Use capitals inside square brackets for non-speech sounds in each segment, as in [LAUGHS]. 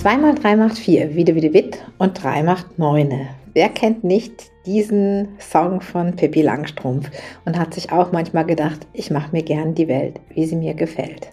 2 mal 3 macht 4, wieder wieder wit und 3 macht 9. Wer kennt nicht diesen Song von Pippi Langstrumpf und hat sich auch manchmal gedacht, ich mache mir gern die Welt, wie sie mir gefällt.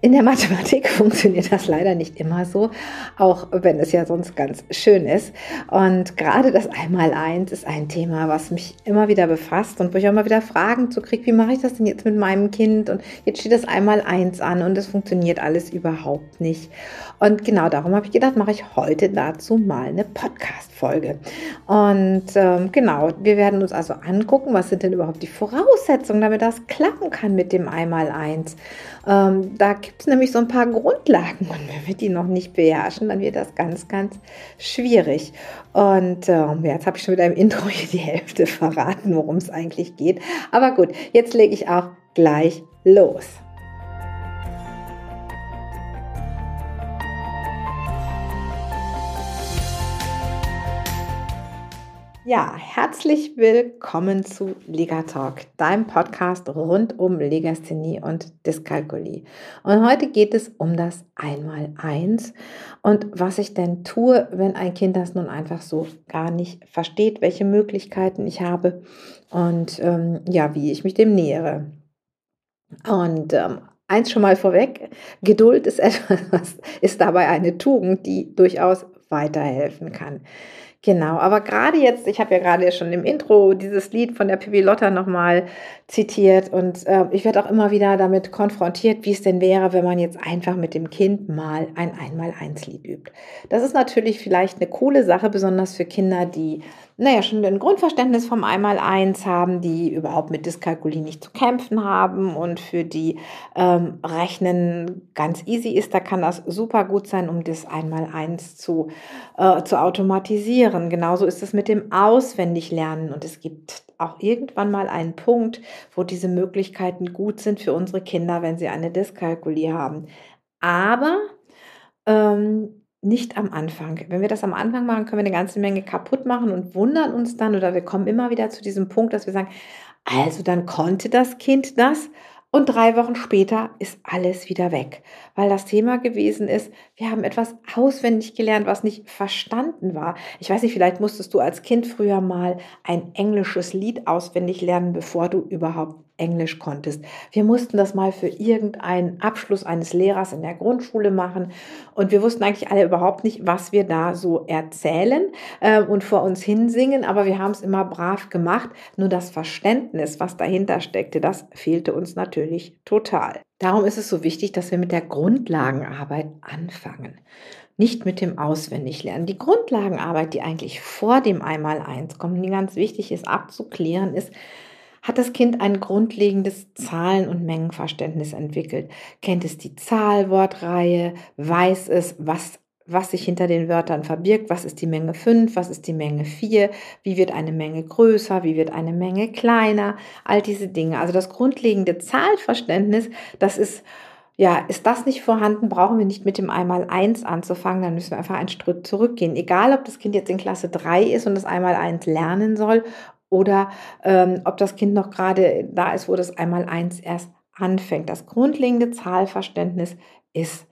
In der Mathematik [LAUGHS] funktioniert das leider nicht immer so, auch wenn es ja sonst ganz schön ist. Und gerade das Einmaleins ist ein Thema, was mich immer wieder befasst und wo ich auch immer wieder Fragen zu kriege, wie mache ich das denn jetzt mit meinem Kind? Und jetzt steht das Einmaleins an und es funktioniert alles überhaupt nicht. Und genau darum habe ich gedacht, mache ich heute dazu mal eine Podcast-Folge. Und ähm, genau, wir werden uns also angucken, was sind denn überhaupt die Voraussetzungen, damit das klappen kann mit dem Einmaleins. Ähm, da gibt es nämlich so ein paar Grundlagen und wenn wir die noch nicht beherrschen, dann wird das ganz, ganz schwierig. Und ähm, jetzt habe ich schon wieder im Intro hier die Hälfte verraten, worum es eigentlich geht. Aber gut, jetzt lege ich auch gleich los. Ja, herzlich willkommen zu Liga Talk, deinem Podcast rund um Legasthenie und Dyskalkulie. Und heute geht es um das Einmaleins und was ich denn tue, wenn ein Kind das nun einfach so gar nicht versteht, welche Möglichkeiten ich habe und ähm, ja, wie ich mich dem nähere. Und ähm, eins schon mal vorweg, Geduld ist [LAUGHS] etwas, ist dabei eine Tugend, die durchaus weiterhelfen kann. Genau, aber gerade jetzt, ich habe ja gerade schon im Intro dieses Lied von der Pippi Lotta nochmal zitiert und äh, ich werde auch immer wieder damit konfrontiert, wie es denn wäre, wenn man jetzt einfach mit dem Kind mal ein Einmal-Eins-Lied übt. Das ist natürlich vielleicht eine coole Sache, besonders für Kinder, die naja, schon ein Grundverständnis vom Einmaleins haben, die überhaupt mit Dyskalkulie nicht zu kämpfen haben und für die ähm, Rechnen ganz easy ist, da kann das super gut sein, um das Einmaleins zu, äh, zu automatisieren. Genauso ist es mit dem Auswendiglernen und es gibt auch irgendwann mal einen Punkt, wo diese Möglichkeiten gut sind für unsere Kinder, wenn sie eine Dyskalkulie haben. Aber ähm, nicht am Anfang. Wenn wir das am Anfang machen, können wir eine ganze Menge kaputt machen und wundern uns dann oder wir kommen immer wieder zu diesem Punkt, dass wir sagen, also dann konnte das Kind das und drei Wochen später ist alles wieder weg, weil das Thema gewesen ist, wir haben etwas auswendig gelernt, was nicht verstanden war. Ich weiß nicht, vielleicht musstest du als Kind früher mal ein englisches Lied auswendig lernen, bevor du überhaupt Englisch konntest. Wir mussten das mal für irgendeinen Abschluss eines Lehrers in der Grundschule machen und wir wussten eigentlich alle überhaupt nicht, was wir da so erzählen äh, und vor uns hinsingen, aber wir haben es immer brav gemacht. Nur das Verständnis, was dahinter steckte, das fehlte uns natürlich total. Darum ist es so wichtig, dass wir mit der Grundlagenarbeit anfangen nicht mit dem Auswendiglernen. Die Grundlagenarbeit, die eigentlich vor dem Einmaleins kommt, die ganz wichtig ist abzuklären, ist, hat das Kind ein grundlegendes Zahlen- und Mengenverständnis entwickelt, kennt es die Zahlwortreihe, weiß es, was was sich hinter den Wörtern verbirgt, was ist die Menge 5, was ist die Menge 4, wie wird eine Menge größer, wie wird eine Menge kleiner, all diese Dinge. Also das grundlegende Zahlverständnis, das ist ja, ist das nicht vorhanden, brauchen wir nicht mit dem einmal eins anzufangen, dann müssen wir einfach einen Schritt zurückgehen. Egal, ob das Kind jetzt in Klasse 3 ist und das einmal eins lernen soll oder ähm, ob das Kind noch gerade da ist, wo das einmal eins erst anfängt. Das grundlegende Zahlverständnis ist,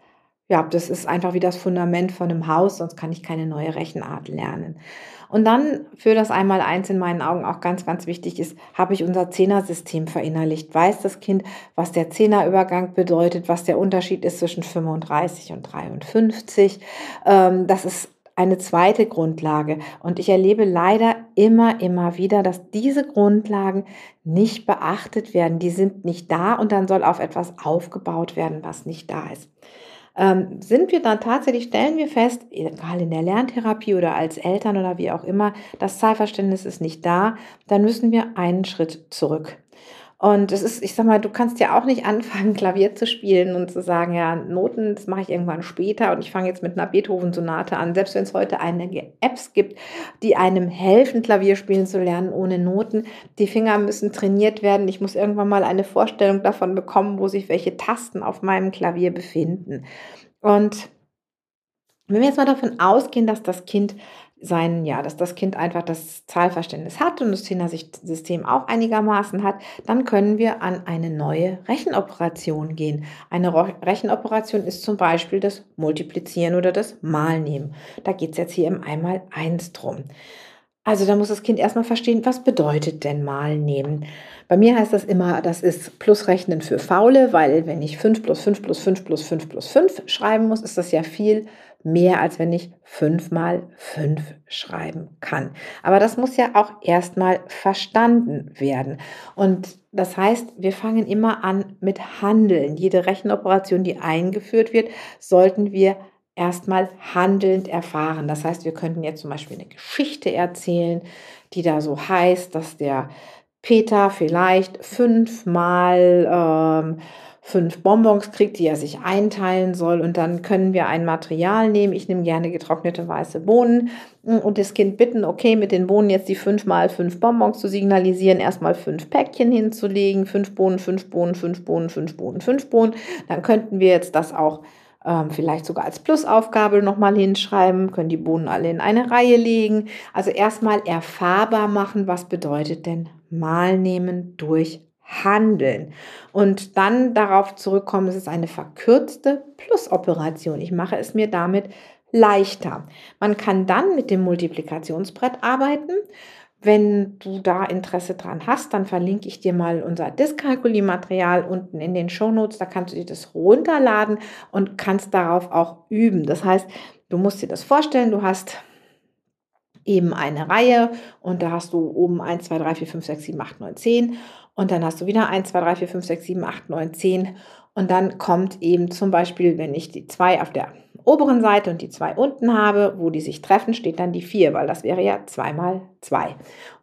ja, das ist einfach wie das Fundament von einem Haus, sonst kann ich keine neue Rechenart lernen. Und dann für das Einmaleins in meinen Augen auch ganz, ganz wichtig ist, habe ich unser Zehnersystem verinnerlicht. Weiß das Kind, was der Zehnerübergang bedeutet, was der Unterschied ist zwischen 35 und 53. Ähm, das ist eine zweite Grundlage. Und ich erlebe leider immer, immer wieder, dass diese Grundlagen nicht beachtet werden. Die sind nicht da und dann soll auf etwas aufgebaut werden, was nicht da ist. Ähm, sind wir dann tatsächlich, stellen wir fest, egal in der Lerntherapie oder als Eltern oder wie auch immer, das Zahlverständnis ist nicht da, dann müssen wir einen Schritt zurück. Und es ist, ich sag mal, du kannst ja auch nicht anfangen, [LAUGHS] Klavier zu spielen und zu sagen, ja, Noten, das mache ich irgendwann später und ich fange jetzt mit einer Beethoven-Sonate an. Selbst wenn es heute einige Apps gibt, die einem helfen, Klavier spielen zu lernen ohne Noten. Die Finger müssen trainiert werden. Ich muss irgendwann mal eine Vorstellung davon bekommen, wo sich welche Tasten auf meinem Klavier befinden. Und wenn wir jetzt mal davon ausgehen, dass das Kind sein, ja, dass das Kind einfach das Zahlverständnis hat und das Zehner-System auch einigermaßen hat, dann können wir an eine neue Rechenoperation gehen. Eine Rechenoperation ist zum Beispiel das Multiplizieren oder das Malnehmen. Da geht es jetzt hier im Einmal-Eins drum. Also da muss das Kind erstmal verstehen, was bedeutet denn mal nehmen. Bei mir heißt das immer, das ist Plusrechnen für Faule, weil wenn ich 5 plus 5 plus 5 plus 5 plus 5 schreiben muss, ist das ja viel mehr, als wenn ich 5 mal 5 schreiben kann. Aber das muss ja auch erstmal verstanden werden. Und das heißt, wir fangen immer an mit Handeln. Jede Rechenoperation, die eingeführt wird, sollten wir erstmal handelnd erfahren. Das heißt, wir könnten jetzt zum Beispiel eine Geschichte erzählen, die da so heißt, dass der Peter vielleicht fünfmal ähm, fünf Bonbons kriegt, die er sich einteilen soll. Und dann können wir ein Material nehmen. Ich nehme gerne getrocknete weiße Bohnen und das Kind bitten, okay, mit den Bohnen jetzt die fünf mal fünf Bonbons zu signalisieren, erstmal fünf Päckchen hinzulegen, fünf Bohnen, fünf Bohnen, fünf Bohnen, fünf Bohnen, fünf Bohnen. Dann könnten wir jetzt das auch ähm, vielleicht sogar als Plusaufgabe nochmal hinschreiben, können die Bohnen alle in eine Reihe legen. Also erstmal erfahrbar machen, was bedeutet denn mal nehmen durch Handeln. Und dann darauf zurückkommen, es ist eine verkürzte Plusoperation. Ich mache es mir damit leichter. Man kann dann mit dem Multiplikationsbrett arbeiten wenn du da Interesse dran hast, dann verlinke ich dir mal unser Dyskalkulie-Material unten in den Shownotes. Da kannst du dir das runterladen und kannst darauf auch üben. Das heißt, du musst dir das vorstellen, du hast eben eine Reihe und da hast du oben 1, 2, 3, 4, 5, 6, 7, 8, 9, 10 und dann hast du wieder 1, 2, 3, 4, 5, 6, 7, 8, 9, 10 und dann kommt eben zum Beispiel, wenn ich die 2 auf der oberen Seite und die 2 unten habe, wo die sich treffen, steht dann die 4, weil das wäre ja 2 mal 2.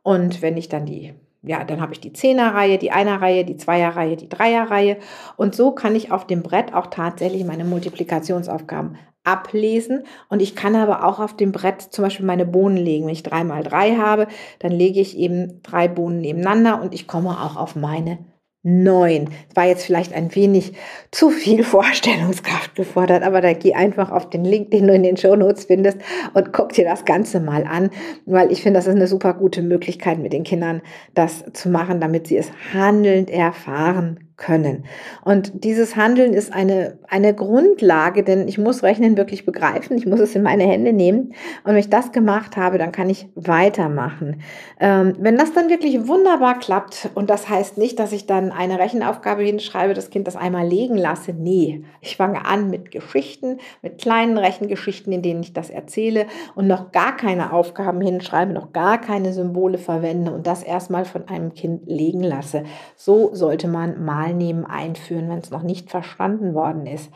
Und wenn ich dann die ja, dann habe ich die Zehnerreihe, die Einerreihe, die Zweierreihe, die Dreierreihe. Und so kann ich auf dem Brett auch tatsächlich meine Multiplikationsaufgaben ablesen. Und ich kann aber auch auf dem Brett zum Beispiel meine Bohnen legen. Wenn ich drei mal drei habe, dann lege ich eben drei Bohnen nebeneinander und ich komme auch auf meine neun. Das war jetzt vielleicht ein wenig [LAUGHS] zu viel Vorstellungskraft gefordert, aber da geh einfach auf den Link, den du in den Show Notes findest und guck dir das Ganze mal an, weil ich finde, das ist eine super gute Möglichkeit mit den Kindern, das zu machen, damit sie es handelnd erfahren können. Und dieses Handeln ist eine, eine Grundlage, denn ich muss Rechnen wirklich begreifen, ich muss es in meine Hände nehmen. Und wenn ich das gemacht habe, dann kann ich weitermachen. Ähm, wenn das dann wirklich wunderbar klappt, und das heißt nicht, dass ich dann eine Rechenaufgabe hinschreibe, das Kind das einmal legen lasse, nee, ich fange an mit Geschichten, mit kleinen Rechengeschichten, in denen ich das erzähle und noch gar keine Aufgaben hinschreibe, noch gar keine Symbole verwende und das erstmal von einem Kind legen lasse. So sollte man mal Teilnehmen einführen, wenn es noch nicht verstanden worden ist.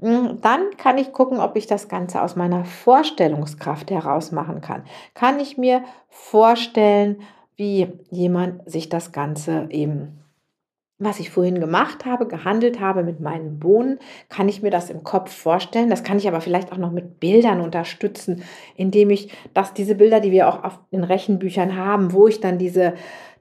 Hm, dann kann ich gucken, ob ich das Ganze aus meiner Vorstellungskraft heraus machen kann. Kann ich mir vorstellen, wie jemand sich das Ganze eben was ich vorhin gemacht habe, gehandelt habe mit meinen Bohnen, kann ich mir das im Kopf vorstellen. Das kann ich aber vielleicht auch noch mit Bildern unterstützen, indem ich dass diese Bilder, die wir auch auf den Rechenbüchern haben, wo ich dann diese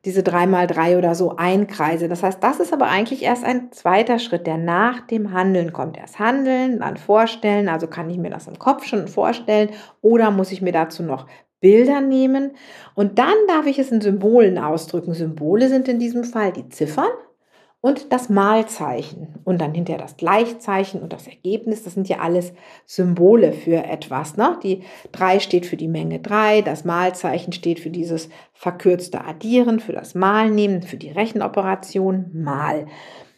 diese 3x3 oder so einkreise. Das heißt, das ist aber eigentlich erst ein zweiter Schritt, der nach dem Handeln kommt. Erst handeln, dann vorstellen, also kann ich mir das im Kopf schon vorstellen oder muss ich mir dazu noch Bilder nehmen und dann darf ich es in Symbolen ausdrücken. Symbole sind in diesem Fall die Ziffern, und das Malzeichen und dann hinterher das Gleichzeichen und das Ergebnis. Das sind ja alles Symbole für etwas. Ne? Die 3 steht für die Menge 3, das Malzeichen steht für dieses verkürzte Addieren, für das Malnehmen, für die Rechenoperation Mal.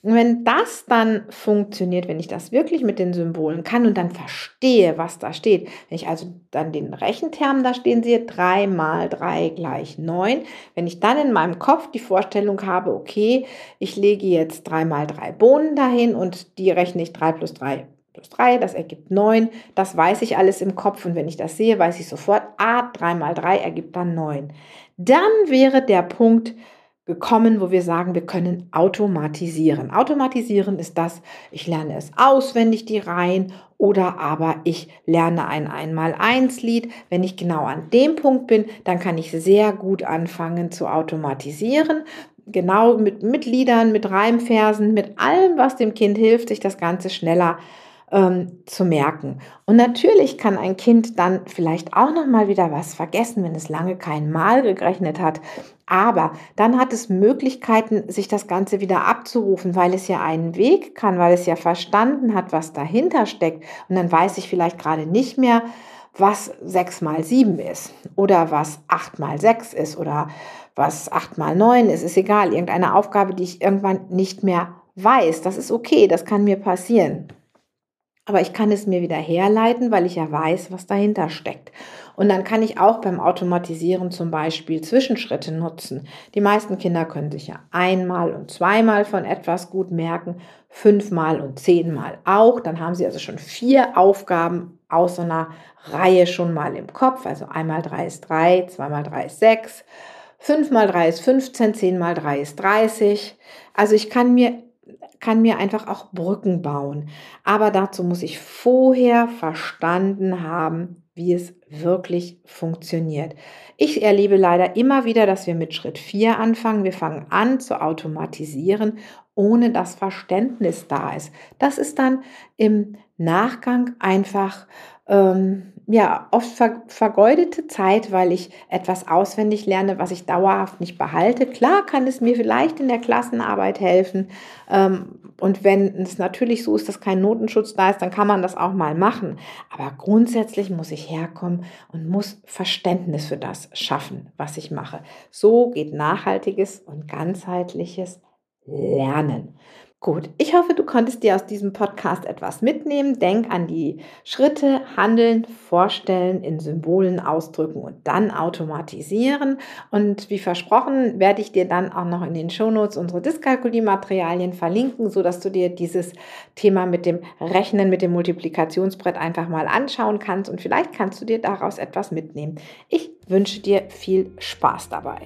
Und wenn das dann funktioniert, wenn ich das wirklich mit den Symbolen kann und dann verstehe, was da steht, wenn ich also dann den Rechenterm da stehen sehe, 3 mal 3 gleich 9, wenn ich dann in meinem Kopf die Vorstellung habe, okay, ich lege jetzt 3 mal 3 Bohnen dahin und die rechne ich 3 plus 3 plus 3, das ergibt 9, das weiß ich alles im Kopf und wenn ich das sehe, weiß ich sofort, ah, 3 mal 3 ergibt dann 9. Dann wäre der Punkt, gekommen, wo wir sagen, wir können automatisieren. Automatisieren ist das, ich lerne es auswendig, die Reihen, oder aber ich lerne ein Einmal-Eins-Lied. Wenn ich genau an dem Punkt bin, dann kann ich sehr gut anfangen zu automatisieren. Genau mit, mit Liedern, mit Reimversen, mit allem, was dem Kind hilft, sich das Ganze schneller ähm, zu merken. Und natürlich kann ein Kind dann vielleicht auch noch mal wieder was vergessen, wenn es lange kein Mal gerechnet hat. Aber dann hat es Möglichkeiten, sich das Ganze wieder abzurufen, weil es ja einen Weg kann, weil es ja verstanden hat, was dahinter steckt. Und dann weiß ich vielleicht gerade nicht mehr, was 6 mal 7 ist oder was 8 mal 6 ist oder was 8 mal 9 ist. Ist egal, irgendeine Aufgabe, die ich irgendwann nicht mehr weiß. Das ist okay, das kann mir passieren. Aber ich kann es mir wieder herleiten, weil ich ja weiß, was dahinter steckt. Und dann kann ich auch beim Automatisieren zum Beispiel Zwischenschritte nutzen. Die meisten Kinder können sich ja einmal und zweimal von etwas gut merken, fünfmal und zehnmal auch. Dann haben sie also schon vier Aufgaben aus so einer Reihe schon mal im Kopf. Also einmal drei ist drei, zweimal drei ist sechs, fünfmal drei ist 15, zehnmal drei ist 30. Also ich kann mir kann mir einfach auch Brücken bauen. Aber dazu muss ich vorher verstanden haben, wie es wirklich funktioniert. Ich erlebe leider immer wieder, dass wir mit Schritt 4 anfangen. Wir fangen an zu automatisieren, ohne dass Verständnis da ist. Das ist dann im Nachgang einfach ähm, ja, oft ver vergeudete Zeit, weil ich etwas auswendig lerne, was ich dauerhaft nicht behalte. Klar kann es mir vielleicht in der Klassenarbeit helfen. Ähm, und wenn es natürlich so ist, dass kein Notenschutz da ist, dann kann man das auch mal machen. Aber grundsätzlich muss ich herkommen und muss Verständnis für das schaffen, was ich mache. So geht nachhaltiges und ganzheitliches Lernen. Gut, ich hoffe, du konntest dir aus diesem Podcast etwas mitnehmen. Denk an die Schritte, handeln, vorstellen, in Symbolen ausdrücken und dann automatisieren. Und wie versprochen, werde ich dir dann auch noch in den Shownotes unsere Dyskalkulie-Materialien verlinken, sodass du dir dieses Thema mit dem Rechnen, mit dem Multiplikationsbrett einfach mal anschauen kannst und vielleicht kannst du dir daraus etwas mitnehmen. Ich wünsche dir viel Spaß dabei.